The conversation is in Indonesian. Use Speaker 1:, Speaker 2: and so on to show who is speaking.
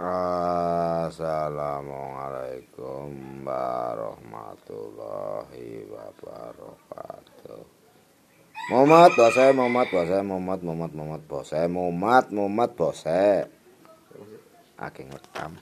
Speaker 1: Assalamualaikum warahmatullahi wabarakatuh. Muhammad bose, eh, Muhammad bose, eh, Muhammad Muhammad Muhammad bose, eh, Muhammad Muhammad bose. Aking rekam.